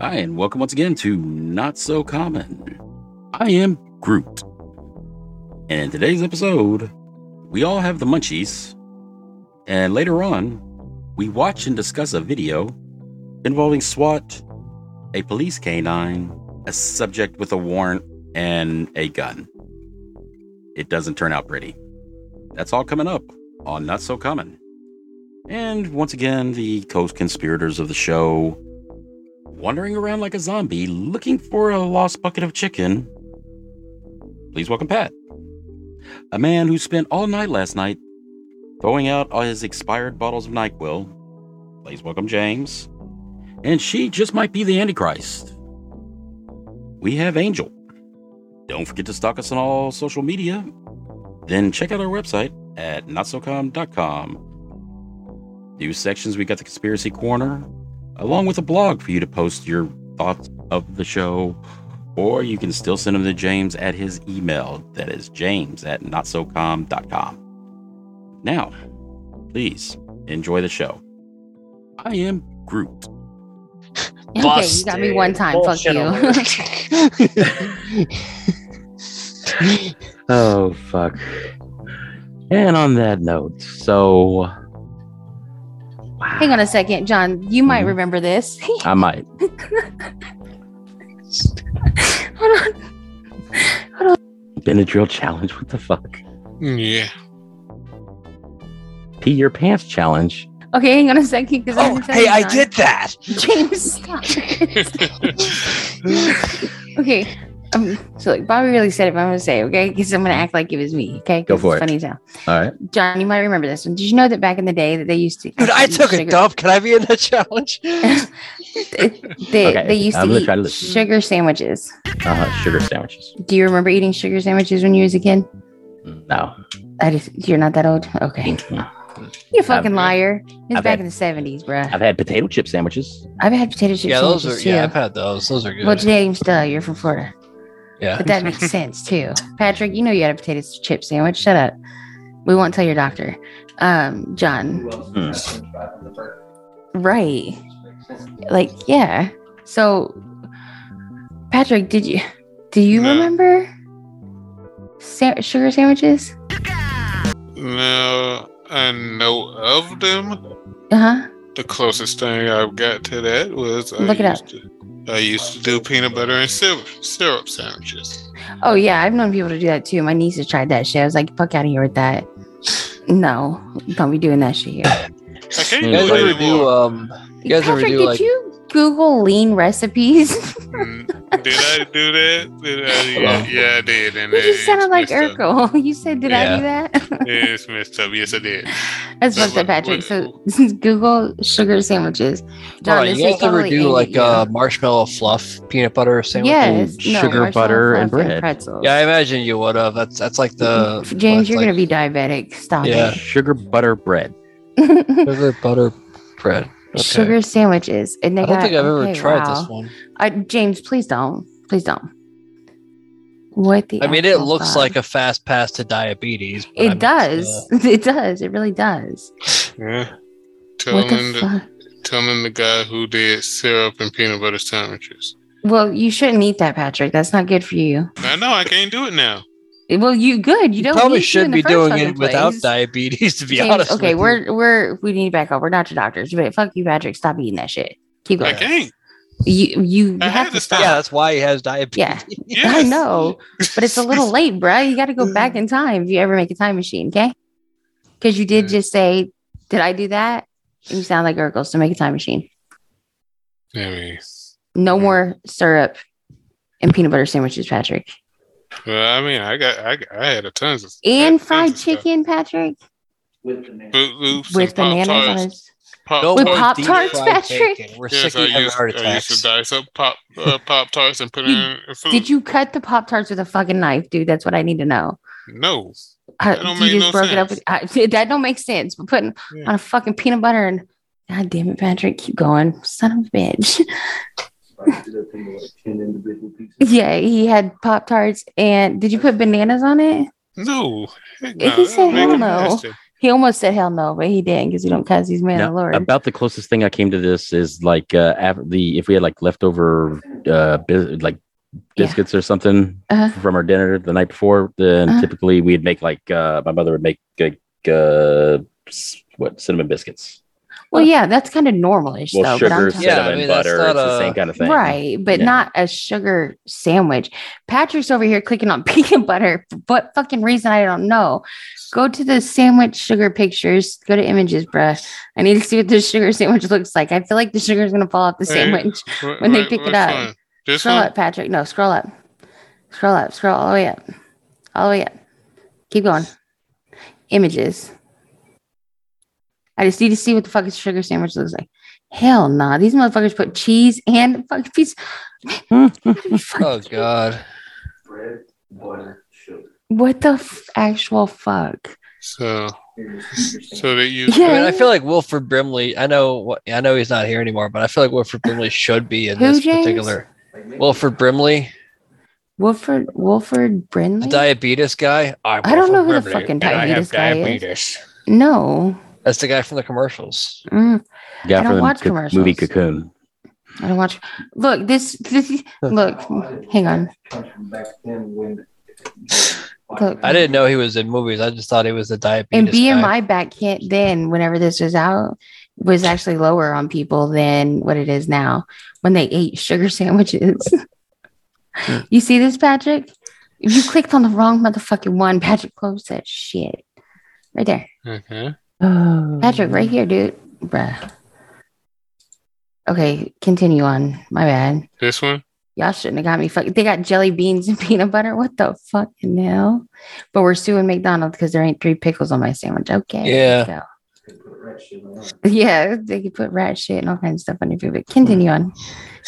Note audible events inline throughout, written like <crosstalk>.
Hi, and welcome once again to Not So Common. I am Groot. And in today's episode, we all have the munchies. And later on, we watch and discuss a video involving SWAT, a police canine, a subject with a warrant, and a gun. It doesn't turn out pretty. That's all coming up on Not So Common. And once again, the co conspirators of the show wandering around like a zombie looking for a lost bucket of chicken. Please welcome Pat, a man who spent all night last night throwing out all his expired bottles of NyQuil. Please welcome James. And she just might be the Antichrist. We have Angel. Don't forget to stalk us on all social media. Then check out our website at notsocom.com. New sections, we got the Conspiracy Corner, along with a blog for you to post your thoughts of the show, or you can still send them to James at his email. That is james at notsocom.com. Now, please enjoy the show. I am Groot. <laughs> Okay, you got me one time. Fuck you. <laughs> oh, fuck. And on that note, so. Hang on a second, John. You might Mhm. remember this. I might. <laughs> Hold on. Hold on. Benadryl challenge. What the fuck? Yeah. Pee your pants challenge. Okay, hang on a second. Because Oh, hey, I did that. James, stop. <laughs> <laughs> okay. Um, so like Bobby really said it, but I'm gonna say it, okay, because I'm gonna act like it was me, Okay, Go for it's it. Funny as hell. All right. John, you might remember this one. Did you know that back in the day that they used to? Dude, I eat took a sugar- dump. Can I be in the challenge? <laughs> they, Okay, they used I'm to eat to sugar sandwiches. Uh, sugar sandwiches. Do you remember eating sugar sandwiches when you was a kid? No. That is, you're not that old. Okay, you fucking liar. It's I've back had- in the '70s, bruh. I've had potato chip sandwiches. I've had potato chip yeah, those sandwiches are. Yeah, too. I've had those. Those are good. Well, James, duh, you're from Florida, yeah. but that makes sense too. Patrick, you know you had a potato chip sandwich. Shut up. We won't tell your doctor. Um, John, Hmm. right? Like, yeah. So, Patrick, did you do you No. remember sa- sugar sandwiches? No, I know of them. Uh huh. The closest thing I've got to that was I Look it up. to I used to do peanut butter and syrup syrup sandwiches. Oh yeah, I've known people to do that too. My niece has tried that shit. I was like, fuck out of here with that. No, don't be doing that shit here. I can't You guys ever do? Um, you guys ever Patrick, do did like? you Google lean recipes? <laughs> Mm, did I do that? Did I, yeah, yeah, I did. And you just sounded like messed up. <laughs> You said, "Did I do that?" <laughs> Yeah, it's messed up. Yes, I did. That's So fucked up, Patrick. So <laughs> Google sugar sandwiches. John, Hold on, this you is guys ever do like you. uh, marshmallow fluff peanut butter sandwich? yes, no, sugar, butter, and fluff bread. pretzels. Yeah, I imagine you would have. That's that's like the James, you're like gonna be diabetic. Stop it. Yeah. Sugar butter bread. <laughs> sugar butter bread. Okay. Sugar sandwiches. And they I don't got- think I've ever okay, tried wow. this one. Uh, James, please don't. Please don't. What the? I mean, it looks fuck? like a fast pass to diabetes. but I It does. uh, <laughs> It does. It really does. Yeah. What Telling the the, fuck? telling the guy who did syrup and peanut butter sandwiches. Well, you shouldn't eat that, Patrick. That's not good for you. I know I can't do it now. Well, you good. You you don't probably need should in be doing fucking it without diabetes. To be James, honest, okay, with we're we're we need to back up. We're not your doctors, but fuck you, Patrick. Stop eating that shit. Keep going. I going. can't. You you I have to to stop. stop. yeah, that's why he has diabetes. Yeah, Yes. I know, but it's a little <laughs> late, bruh. You got to go back in time if you ever make a time machine, okay? Because you did Yeah. just say, "Did I do that?" And you sound like Urkel, so make a time machine. I mean, No Mm. more syrup and peanut butter sandwiches, Patrick, well, I mean, I got, I, got- I had a tons of and fried of stuff. chicken, Patrick, Boot Loops with and bananas on Pop-Tarts. his. Pop No With Pop Tarts, fried Patrick? bacon. We're Yes, sick I of having used, heart I used to attacks. dice up pop uh, pop tarts and put it in food. Did you cut the Pop Tarts with a fucking knife, dude? That's what I need to know. No. Uh, That don't you make just no broke it up with sense. I, <laughs> that don't make sense. But putting Yeah. on a fucking peanut butter and God damn it, Patrick, keep going, son of a bitch. <laughs> yeah, he had Pop Tarts and did you put bananas on it? No. If no, he said that'll hell it no. He almost said hell no, but he didn't because he don't cuss. He's man Now, of the Lord. about the closest thing I came to this is like uh, the if we had like leftover uh bis- like Yeah. biscuits or something Uh-huh. from our dinner the night before, then Uh-huh. typically we'd make like uh my mother would make like uh what cinnamon biscuits. Well, yeah, that's kind of normalish Well, though. but I'm sugar, talking- Yeah, I cinnamon, mean, butter, not it's the same kind of thing. Right, but Yeah. not a sugar sandwich. Patrick's over here clicking on <laughs> peanut butter for what fucking reason I don't know. Go to the sandwich sugar pictures. Go to images, bruh. I need to see what the sugar sandwich looks like. I feel like the sugar is gonna fall off the Hey, sandwich. Wh- When they wh- pick it up. one? This Scroll one? up, Patrick. No, scroll up. Scroll up. Scroll all the way up. All the way up. Keep going. Images. I just need to see what the fuck fucking sugar sandwich looks like. Hell nah. These motherfuckers put cheese and a fucking piece. <laughs> Oh God. Bread, butter, sugar. What the f- actual fuck? So, so that you Yeah. I mean, I feel like Wilford Brimley. I know what I know he's not here anymore, but I feel like Wilford Brimley should be in Who, this James? particular. Wilford Brimley, Wilford Wilford the Brimley? diabetes guy. I'm I don't know Wilford who the Brimley, fucking and I have diabetes guy is. diabetes. no. That's the guy from the commercials. Mm, Yeah, I don't for watch co- commercials. movie Cocoon. I don't watch. Look, this this look, hang on. Look. I didn't know he was in movies. I just thought he was a diabetes and guy. BMI back then, then whenever this was out, was actually lower on people than what it is now when they ate sugar sandwiches. <laughs> you see this, Patrick? If you clicked on the wrong motherfucking one, Patrick closed that shit right there. Okay. Patrick, right here, dude. Bruh. Okay, continue on. My bad. This one? Y'all shouldn't have got me fucking. They got jelly beans and <laughs> peanut butter. What the fucking hell? But we're suing McDonald's because there ain't three pickles on my sandwich. Okay. Yeah. so- Yeah, they could put rat shit and all kinds of stuff on your food. But continue on.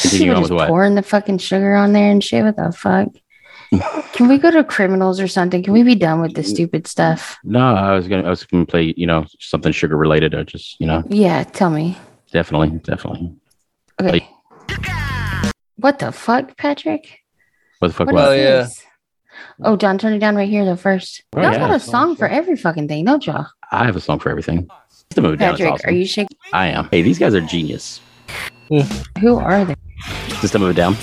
Continue People on just with what? pouring the fucking sugar on there and shit. What the fuck? Can we go to criminals or something? Can we be done with this stupid stuff? No, I was gonna I was gonna play, you know, something sugar related or just, you know, Yeah, tell me. definitely, definitely. Okay. What the fuck, Patrick? What the fuck What was Oh, yeah. this? Oh, John, turn it down right here though first. Oh, Y'all yeah. got a song for every fucking thing, don't y'all? I have a song for everything. System of a Down Patrick, awesome. are you shaking? I am. Hey, these guys are genius. Who are they? System of a Down.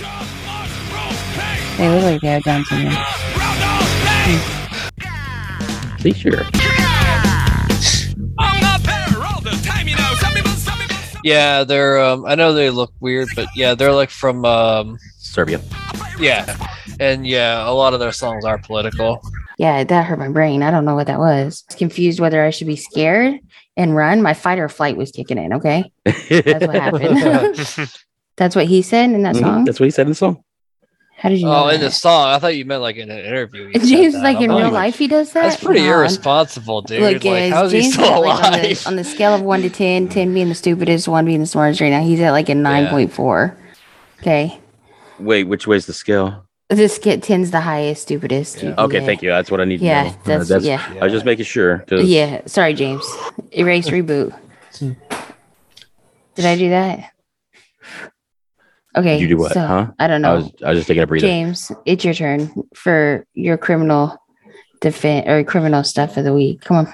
They look like they have Down syndrome. See, sure. Yeah, they're. Um, I know they look weird, but yeah, they're like from. Um, Serbia. yeah, and yeah, a lot of their songs are political. Yeah, that hurt my brain. I don't know what that was. I was confused whether I should be scared and run. My fight or flight was kicking in. Okay, that's what happened. <laughs> that's what he said in that Mhm, song. That's what he said in the song. How did you know? Oh, in the song, I thought you meant like in an interview. <laughs> James, that. like I'm in real like, life, he does that. That's pretty Nah. irresponsible, dude. Look, like, guys, how's he James still is, like, on, the, alive? on the scale of one to 10, 10 being the stupidest, one being the smartest right now, he's at like a 9.4. Okay. Wait, which way's the scale? This skit 10's the highest, stupidest. Yeah. Okay, thank you. That's what I need to Yeah, know. Uh, that's, yeah. I was just making sure. 'cause- Yeah. Sorry, James. Erase, reboot. <laughs> Did I do that? Okay. You do what, so, huh? I don't I know. was I was just taking a breather. James, it's your turn for your criminal defense or criminal stuff of the week. Come on.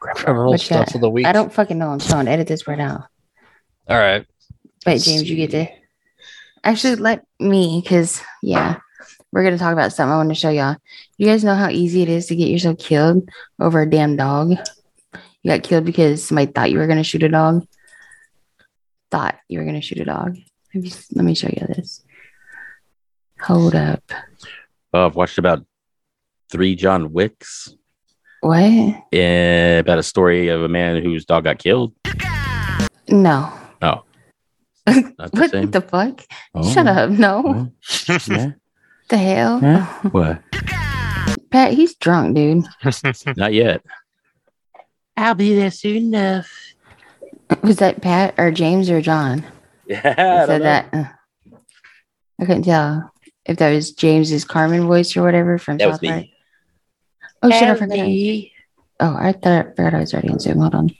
Criminal What you stuff got? of the week. I don't fucking know. I'm trying to edit this right now. All right. Wait, Let's James, you get see. to actually let me because yeah, we're gonna talk about something I want to show y'all. You guys know how easy it is to get yourself killed over a damn dog. You got killed because somebody thought you were gonna shoot a dog. Thought you were gonna shoot a dog. Let me, let me show you this. Hold up. Oh, I've watched about three John Wicks What? eh, about a story of a man whose dog got killed. No. Oh, <laughs> not the What same. the fuck? Oh, Shut up. No. oh, <laughs> yeah. The hell? Huh? <laughs> What? Pat, he's drunk, dude. Not yet. I'll be there soon enough. Was that Pat or James or John? <laughs> Yeah, I don't said that? Uh, I couldn't tell if that was James's Cartman voice or whatever from That was South Park. me. Oh shit! I forgot. me. Oh, I thought I forgot I was already on Zoom. Hold on.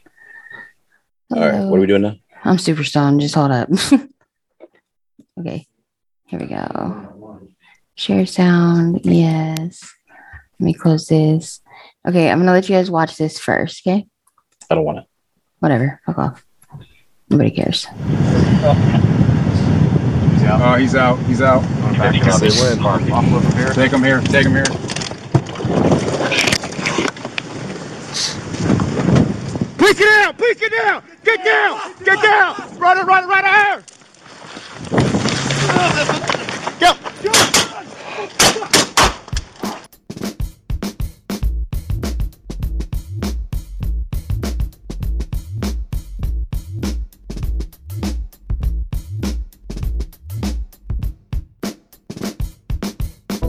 All right, what are we doing now? I'm super stoned. Just hold up. <laughs> okay, here we go. Share sound. Yes. Let me close this. Okay, I'm gonna let you guys watch this first. Okay, I don't want to. whatever. Fuck off. Nobody cares. Oh, he's out. He's out. They win. Take him here. Take him here. Please get down. Please get down. Get down. Get down. Run it, run it, run it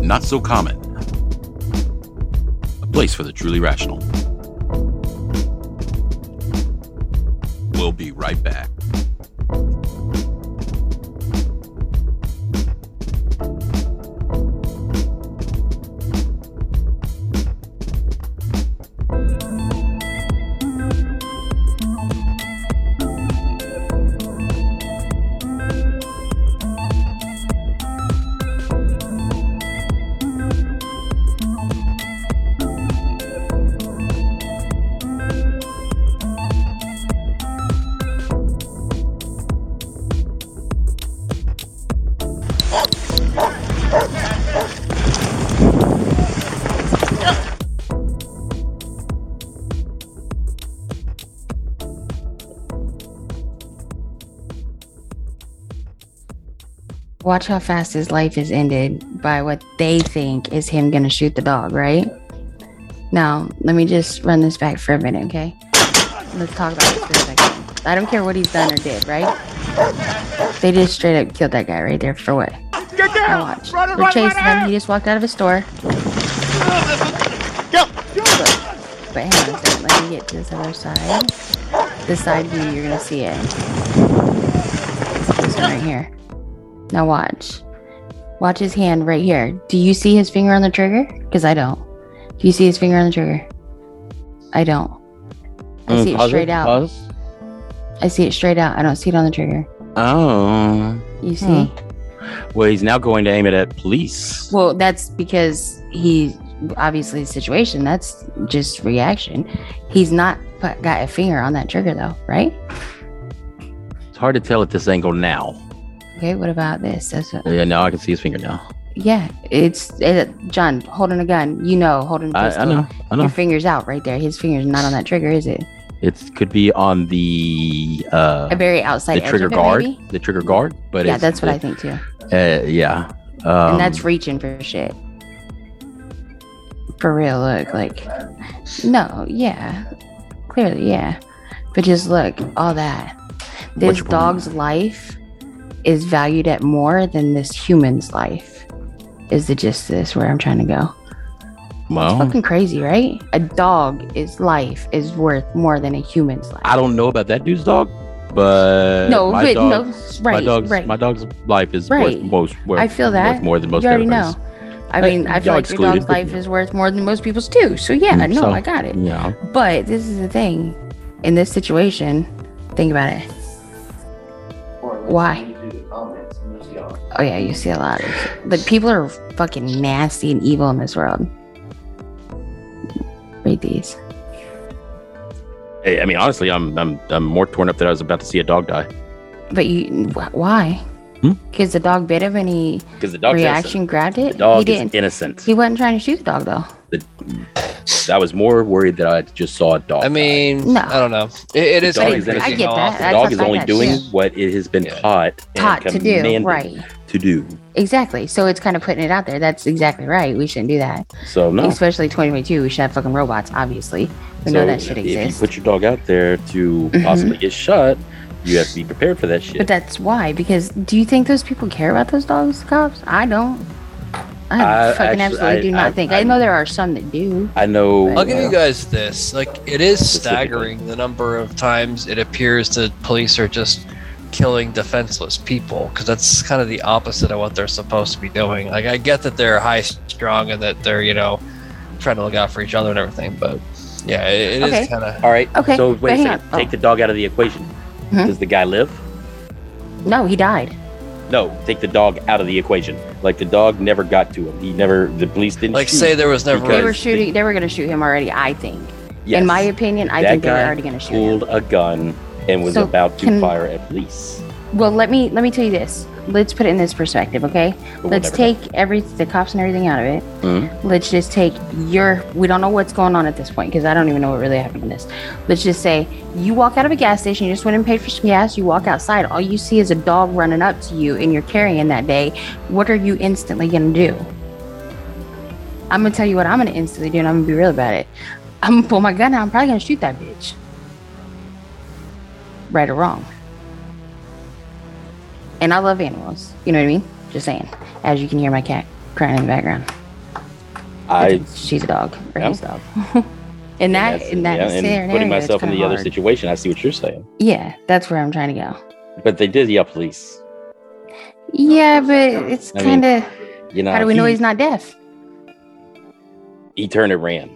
Not so common. A place for the truly rational. We'll be right back. Watch how fast his life is ended by what they think is him gonna shoot the dog, right? Now, let me just run this back for a minute, okay? Let's talk about this for a second. I don't care what he's done or did, right? They just straight up killed that guy right there for what? Get Now watch. Run We're run chasing run him. He just walked out of a store. Go. But hang on a second. Let me get to this other side. This side view, you're gonna see it. This one right here. Now watch. Watch his hand right here. Do you see his finger on the trigger? Because I don't. Do you see his finger on the trigger? I don't. I Mm, see it straight out. Pause. I see it straight out. I don't see it on the trigger. Oh. You see? Well, he's now going to aim it at police. Well, that's because he obviously the situation. That's just reaction. He's not put, got a finger on that trigger though, right? It's hard to tell at this angle now. Okay. What about this? That's what, Yeah, now I can see his finger now. yeah. It's it, John holding a gun. You know, holding I. I know. I know. Your finger's out right there. His finger's not on that trigger, is it? It could be on the uh A very outside the edge trigger it, guard. maybe? The trigger guard. But yeah, that's what I think too. Uh, yeah. Um, and that's reaching for shit. For real, look like no, yeah, clearly, yeah. But just look, all that. This dog's life is valued at more than this human's life. Is the gist of this where I'm trying to go? well, Fucking crazy, right? A dog is life is worth more than a human's life. I don't know about that dude's dog, but no, my but dog, no, my right, dog's right. my dog's life is Right. worth most. Worth, I feel that. worth more than most you already know. I mean, I feel y'all like your dog's but- life is worth more than most people's too. So yeah, Mm, no, so- I got it. Yeah. But this is the thing. In this situation, think about it. Why? Oh yeah, you see a lot. Of, but people are fucking nasty and evil in this world. Read these. Hey, I mean, honestly, I'm I'm I'm more torn up that I was about to see a dog die But you, wh- why? Hmm? Because the dog bit him and he because the dog reaction grabbed it. The dog he is didn't. innocent. He wasn't trying to shoot the dog though. I was more worried that I just saw a dog. I mean, No. I don't know. It, it is dog kind is of innocent. crazy I get that. often- I the dog is only doing too. what it has been Yeah. taught and Taught to do, right? To do. Exactly. So it's kind of putting it out there. That's exactly right. We shouldn't do that. So no. Especially 2022. We should have fucking robots. Obviously, we know that shit exists. if you put your dog out there to Mhm. possibly get shot, you have to be prepared for that shit. But that's why. Because do you think those people care about those dogs, cops? I don't. I, I fucking actually- absolutely I- do not I- think. I- I, know there are some that do. I know. I'll give Yeah. you guys this. Like, it is staggering the number of times it appears that police are just killing defenseless people because that's kind of the opposite of what they're supposed to be doing. Like, I get that they're high strung and that they're, you know, trying to look out for each other and everything, but yeah, it, it is Okay. kind of. All right. Okay, So but wait a second. on. Take Oh. the dog out of the equation. Mhm. Does the guy live? No, he died. No. Take the dog out of the equation. Like the dog never got to him. He never. The police didn't. Like, shoot. say there was never. They were shooting. They were going to shoot him already. I think. Yes. In my opinion, I that think they were already going to shoot him. pulled a gun and was So about to can- fire at police. Well, let me let me tell you this. Let's put it in this perspective, okay? We'll Let's take every the cops and everything out of it. Mhm. Let's just take your. We don't know what's going on at this point because I don't even know what really happened in this. Let's just say you walk out of a gas station. You just went and paid for some gas. You walk outside. All you see is a dog running up to you, and you're carrying that day. What are you instantly gonna do? I'm gonna tell you what I'm gonna instantly do, and I'm gonna be real about it. I'm gonna pull my gun out. I'm probably gonna shoot that bitch. Right or wrong. And I love animals. You know what I mean? Just saying. As you can hear my cat crying in the background. I She's a dog. Or Yeah. a dog. <laughs> and that that's- in that yeah, and putting myself in the other situation, I see what you're saying. Yeah, that's where I'm trying to go. But they did yell police. Yeah, but it's kind of. You know, How do we know he's not deaf? he turned and ran.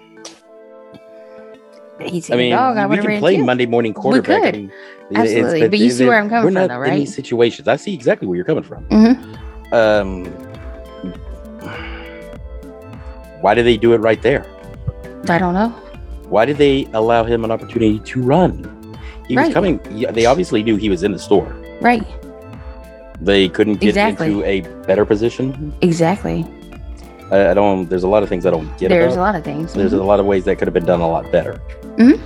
He's I a mean, dog. I we can play too. Monday morning quarterback. We could. I mean, it- Absolutely, but you see where I'm coming we're from, not though, in these right? situations. I see exactly where you're coming from. Mhm. Um, why did they do it right there? I don't know. Why did they allow him an opportunity to run? He was coming. They obviously knew he was in the store. Right. They couldn't get Exactly. into a better position. Exactly. I, I don't. There's a lot of things I don't get There's about. a lot of things. There's a lot of ways that could have been done a lot better. Mhm.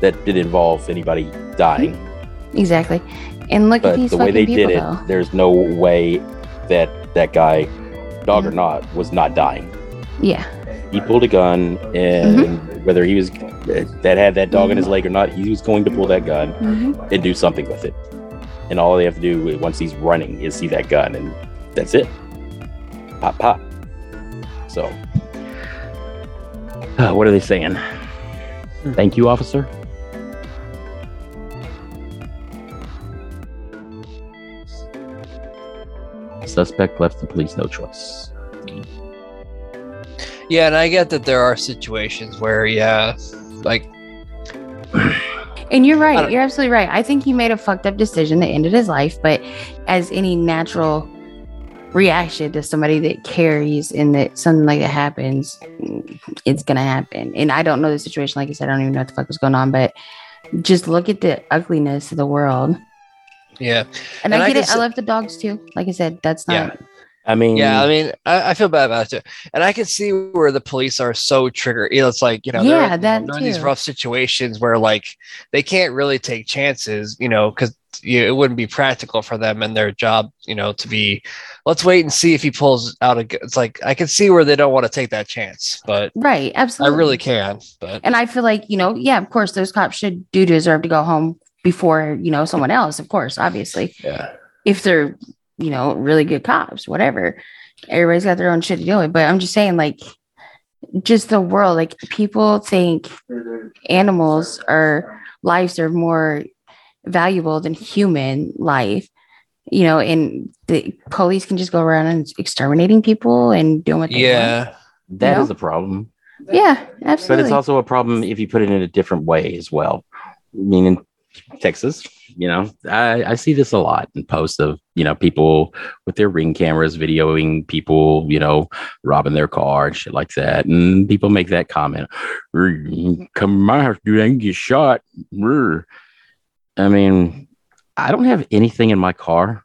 That didn't involve anybody dying. Exactly. And look at But these the way they people, did it, though. there's no way that that guy, dog or not, was not dying. Yeah. He pulled a gun, and Mm-hmm. whether he was that had that dog in his leg or not, he was going to pull that gun Mhm. and do something with it. And all they have to do once he's running is see that gun, and that's it. Pop, pop. So, uh, <sighs> what are they saying? Thank you, officer. Suspect left the police no choice. Yeah, and I get that there are situations where, yeah, like, <sighs> And you're right. You're absolutely right. I think he made a fucked up decision that ended his life, but as any natural reaction to somebody that carries and that something like that happens, it's gonna happen. And I don't know the situation. Like I said, I don't even know what the fuck was going on, but just look at the ugliness of the world. Yeah, And, And I I get can it. s- I love the dogs too. Like I said, that's not Yeah. I mean, yeah. I mean, I, I feel bad about it too, and I can see where the police are so triggered. You know, it's like you know, they're, Yeah, that they're in these rough situations where like they can't really take chances. You know, because you, it wouldn't be practical for them and their job. You know, to be let's wait and see if he pulls out a. gu- It's like I can see where they don't want to take that chance, but right. Absolutely, I really can. But And I feel like, you know, yeah, of course, those cops should do deserve to go home before, you know, someone else, of course, obviously. yeah, If they're, you know, really good cops, whatever. Everybody's got their own shit to deal with. But I'm just saying, like, just the world, like, people think animals or lives are more valuable than human life, you know, and the police can just go around and exterminating people and doing what they want. yeah, that is No. a problem. Yeah, absolutely. But it's also a problem if you put it in a different way as well. I mean, in Texas, you know, I, I see this a lot in posts of, you know, people with their ring cameras videoing people, you know, robbing their car and shit like that. And people make that comment, "Er, come to my house, dude, I can get shot. Er." I mean, I don't have anything in my car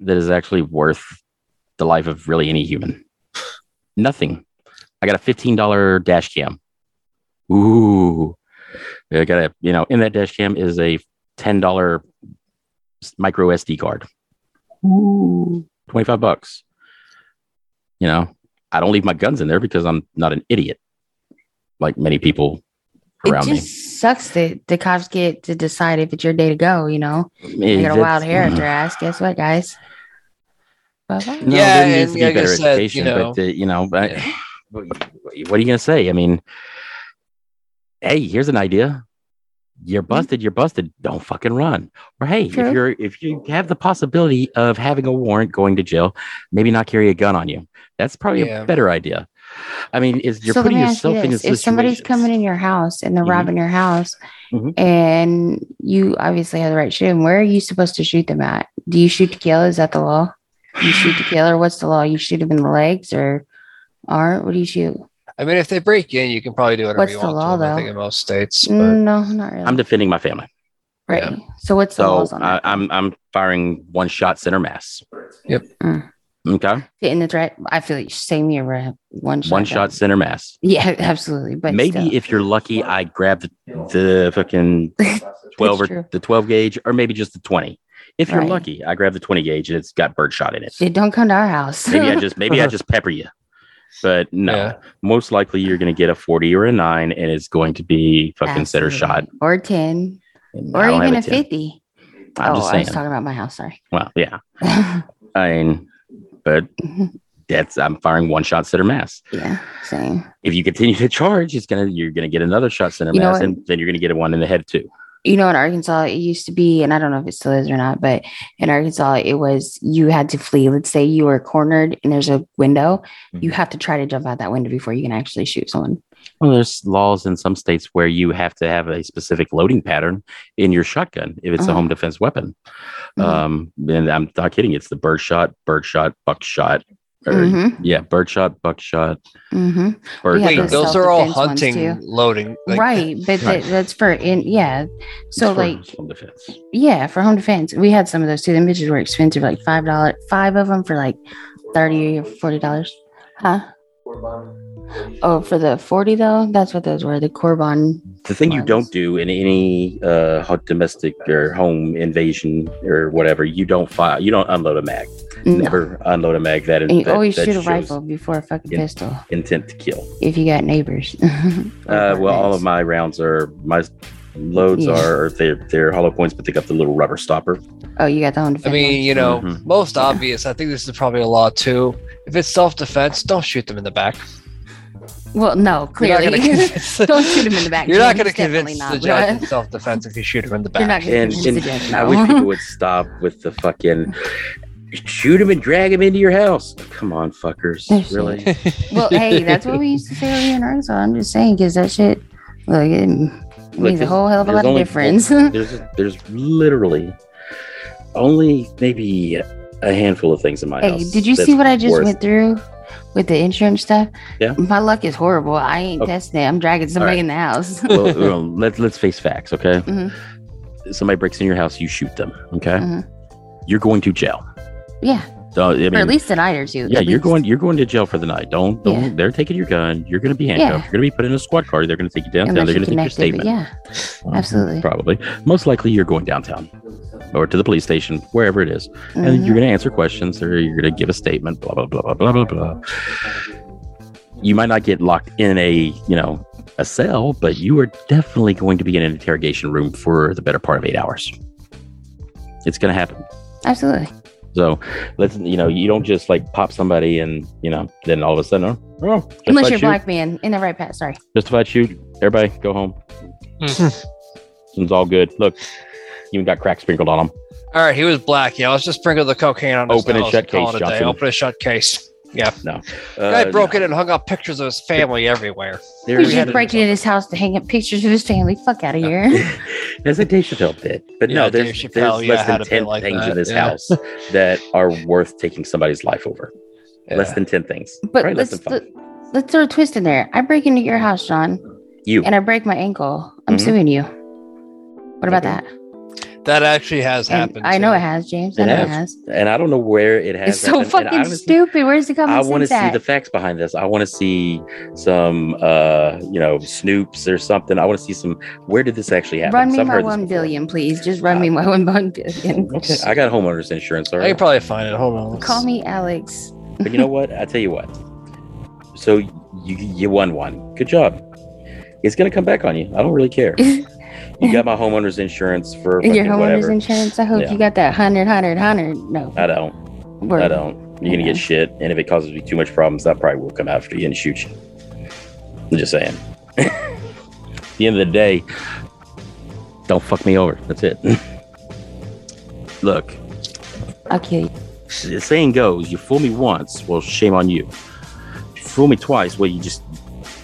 that is actually worth the life of really any human. Nothing. I got a $15 dash cam. Ooh. I got a, you know, in that dash cam is a $10 micro SD card. Ooh. 25 bucks. You know, I don't leave my guns in there because I'm not an idiot like many people around it me. just sucks that the cops get to decide if it's your day to go, you know. They It- got a wild it's- hair at their ass. Guess what, guys? Bye-bye. No, Yeah, there needs and to be better said, you know- but uh, you know, but Yeah. what what are you gonna say? I mean, hey, here's an idea. You're busted. You're busted. Don't fucking run. Or hey, True. if you're if you have the possibility of having a warrant, going to jail, maybe not carry a gun on you. That's probably Yeah. a better idea. I mean, is you're so putting ask you yourself in this. this If somebody's coming in your house and they're Mhm. robbing your house Mhm. and you obviously have the right to shoot them, where are you supposed to shoot them at? Do you shoot to kill? Is that the law? You shoot to kill or what's the law? You shoot them in the legs or arm? What do you shoot? I mean, if they break in, you can probably do whatever What's you the want law, to them, I though? think in most states. But Mm, No, not really. I'm defending my family, right. yeah. So what's the so laws on I, that? I'm I'm firing one shot center mass. Yep. Mm. Okay. Hitting the threat. I feel like same year, right? One shot. One down. shot center mass. Yeah, <laughs> absolutely. But Maybe still. if you're lucky, I grab the, the fucking <laughs> 12 or true. the 12 gauge, or maybe just the 20. If you're Right. lucky, I grab the 20 gauge and it's got birdshot in it. Dude, don't come to our house. Maybe I <laughs> just maybe I just pepper you. But no, Yeah. most likely you're going to get a 40 or a 9 and it's going to be fucking center shot. Or 10 And or even a 10. 50. I'm oh, just I was talking about my house. Sorry. well, yeah. <laughs> I mean, but <laughs> that's I'm firing one shot center mass. yeah, same. If you continue to charge, it's gonna you're gonna get another shot center You mass, and then you're gonna get a one in the head too. You know, in Arkansas, it used to be, and I don't know if it still is or not, but in Arkansas, it was you had to flee. Let's say you were cornered and there's a window, you Mhm. have to try to jump out that window before you can actually shoot someone. Well, there's laws in some states where you have to have a specific loading pattern in your shotgun if it's a Uh-huh. home defense weapon. Mhm. Um, and I'm not kidding. It's the bird shot, bird shot, buckshot. Or, Mhm. Yeah, bird shot, buckshot, hmm bird Wait, those those are all hunting loading. like- right. But Right. that, that's for in, yeah. So, It's for like, home defense. Yeah, for home defense. We had some of those too. The bitches were expensive, like five dollars, five of them for like thirty or forty dollars. Huh? Oh, for the forty though, that's what those were. The Corbon. The thing you don't do in any uh, hot domestic or home invasion or whatever, you don't fire, you don't unload a mag. No. Never unload a mag. That is And you that, always that shoot a rifle before a fucking Yeah. pistol Intent to kill. if you got neighbors. <laughs> Uh, well, all of my rounds are my loads Yeah. are they're they're hollow points, but they got the little rubber stopper. Oh, you got the home I mean, you know, Mhm. most obvious. I think this is probably a law too. If it's self defense, don't shoot them in the back. One. well, no, clearly. convince. <laughs> don't shoot him in the back. You're not going to Definitely convince not, the bro. judge <laughs> in self defense if you shoot him in the back. You're not back. gonna And, convince the and judge. I no. wish people would stop with the fucking shoot him and drag him into your house. Come on, fuckers! Really? well, hey, that's what we used to say over here in Arkansas. I'm just saying because that shit, like, it means a whole hell of a there's lot of only- difference. <laughs> There's there's literally only maybe a handful of things in my Hey, house. did you see what I just worth- went through with the insurance stuff? Yeah. My luck is horrible. I ain't Okay. testing it. I'm dragging somebody right. in the house. <laughs> well, well, let's let's face facts, okay? Mhm. Somebody breaks in your house, you shoot them, okay? Mhm. You're going to jail. yeah. So I mean, or at least a night or two. yeah, you're going you're going to jail for the night. Don't don't. Yeah. They're taking your gun. You're going to be handcuffed. Yeah. You're going to be put in a squad car. They're going to take you downtown. Unless they're going to take your statement. yeah. absolutely. Probably. Most likely, you're going downtown or to the police station, wherever it is, and Mhm. you're going to answer questions or you're going to give a statement. Blah blah blah blah blah blah blah. You might not get locked in a you know a cell, but you are definitely going to be in an interrogation room for the better part of eight hours. It's going to happen. Absolutely. So let's you know you don't just like pop somebody and you know then all of a sudden oh, oh Unless you're shoot, black man in the right path. Sorry. justified shoot everybody go home. it's all good. Look, even got crack sprinkled on him. All right, he was black. Yeah, let's just sprinkle the cocaine on his Open and shut case, it a day. Johnson. Open and shut case. Yeah, Uh, guy broke in and hung up pictures of his family everywhere. There He's we just have it. breaking in his house to hang up pictures of his family. Fuck out of here. <laughs> That's a Dave Chappelle bit, but Yeah, no, there's, Chappelle, there's less had than ten like things that, in this yeah. house that are worth taking somebody's life over. Less than ten things. But Right, let's than five. let, let's throw a twist in there. I break into your house, John, You. and I break my ankle. I'm Mhm. suing you. What about Okay. that? That actually has And happened. I know too. it has, James. I It know has. it has. and I don't know where it has. It's so happened, and fucking I honestly- stupid. Where's the common I want to see the facts behind this. I want to see some, uh, you know, Snopes or something. I want to see some. Where did this actually happen? Run me I've my one before. billion, please. Just run Uh, me my one one billion. <laughs> Okay, I got homeowners insurance. All I can probably find it. Hold on. let's- Call me Alex. but you know what? I tell you what. So you you won one. Good job. It's gonna come back on you. I don't really care. <laughs> You got my homeowners insurance for Your homeowner's whatever. insurance. I hope Yeah. you got that hundred, hundred, hundred. No, I don't. word. I don't. You're gonna get shit, and if it causes me too much problems, I probably will come after you and shoot you. I'm just saying. At <laughs> the end of the day, don't fuck me over. That's it. <laughs> Look, I'll kill you. the saying goes, you fool me once, well, shame on you. You fool me twice, well, you just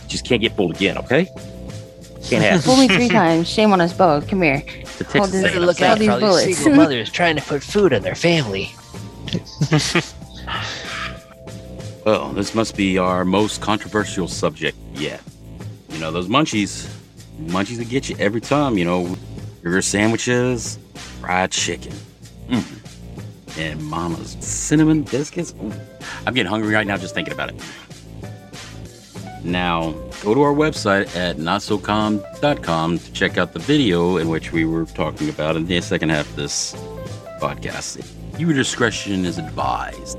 just can't get fooled again, okay? Can't <laughs> happen. Fool me three times. Shame on us both. Come here. It's a Hold this- saying. look I'm out saying. for all these bullets. mothers <laughs> trying to put food on their family. <laughs> Well, this must be our most controversial subject yet. You know, those munchies, munchies that get you every time, you know, burger sandwiches, fried chicken, mm. and mama's cinnamon biscuits. Ooh, I'm getting hungry right now just thinking about it. Now, go to our website at notsocom.com to check out the video in which we were talking about in the second half of this podcast. Your discretion is advised.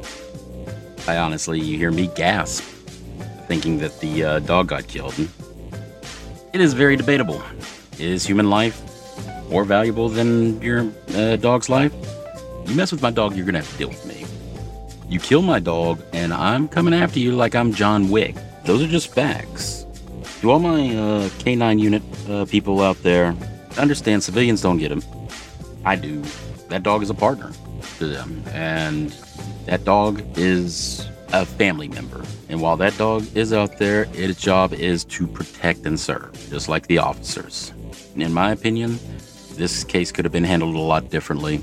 I honestly, you hear me gasp, thinking that the uh, dog got killed. It is very debatable. Is human life more valuable than your uh, dog's life? You mess with my dog, you're gonna have to deal with me. You kill my dog, and I'm coming after you like I'm John Wick. Those are just facts. To all my uh, K9 unit uh, people out there, understand civilians don't get them. I do. That dog is a partner to them, and that dog is a family member. And while that dog is out there, its job is to protect and serve, just like the officers. In my opinion, this case could have been handled a lot differently.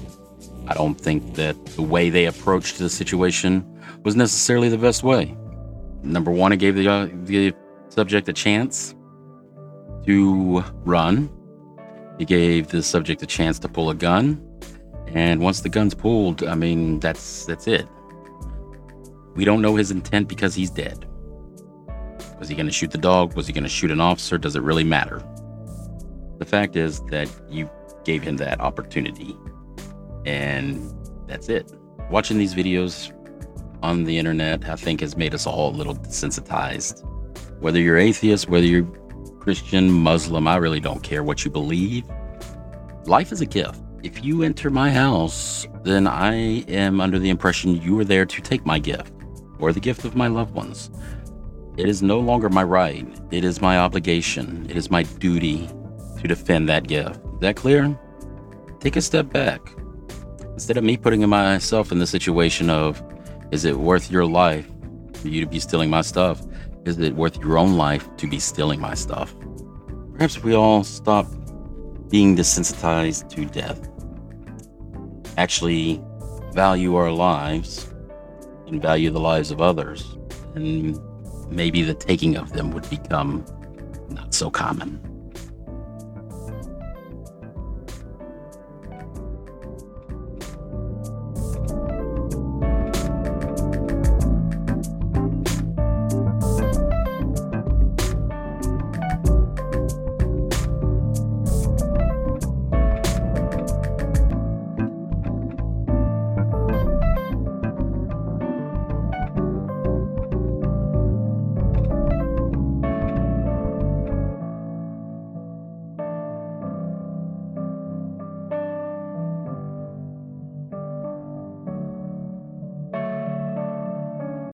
I don't think that the way they approached the situation was necessarily the best way. Number one, it gave the, uh, the subject a chance to run. It gave the subject a chance to pull a gun. And once the gun's pulled, I mean, that's that's it. We don't know his intent because he's dead. Was he going to shoot the dog? Was he going to shoot an officer? Does it really matter? The fact is that you gave him that opportunity. And that's it. Watching these videos on the internet, I think, has made us all a little desensitized. Whether you're atheist, whether you're Christian, Muslim, I really don't care what you believe. Life is a gift. If you enter my house, then I am under the impression you are there to take my gift or the gift of my loved ones. It is no longer my right. It is my obligation. It is my duty to defend that gift. Is that clear? Take a step back. Instead of me putting myself in the situation of, is it worth your life for you to be stealing my stuff? Is it worth your own life to be stealing my stuff? Perhaps we all stop being desensitized to death. Actually, value our lives and value the lives of others. And maybe the taking of them would become not so common.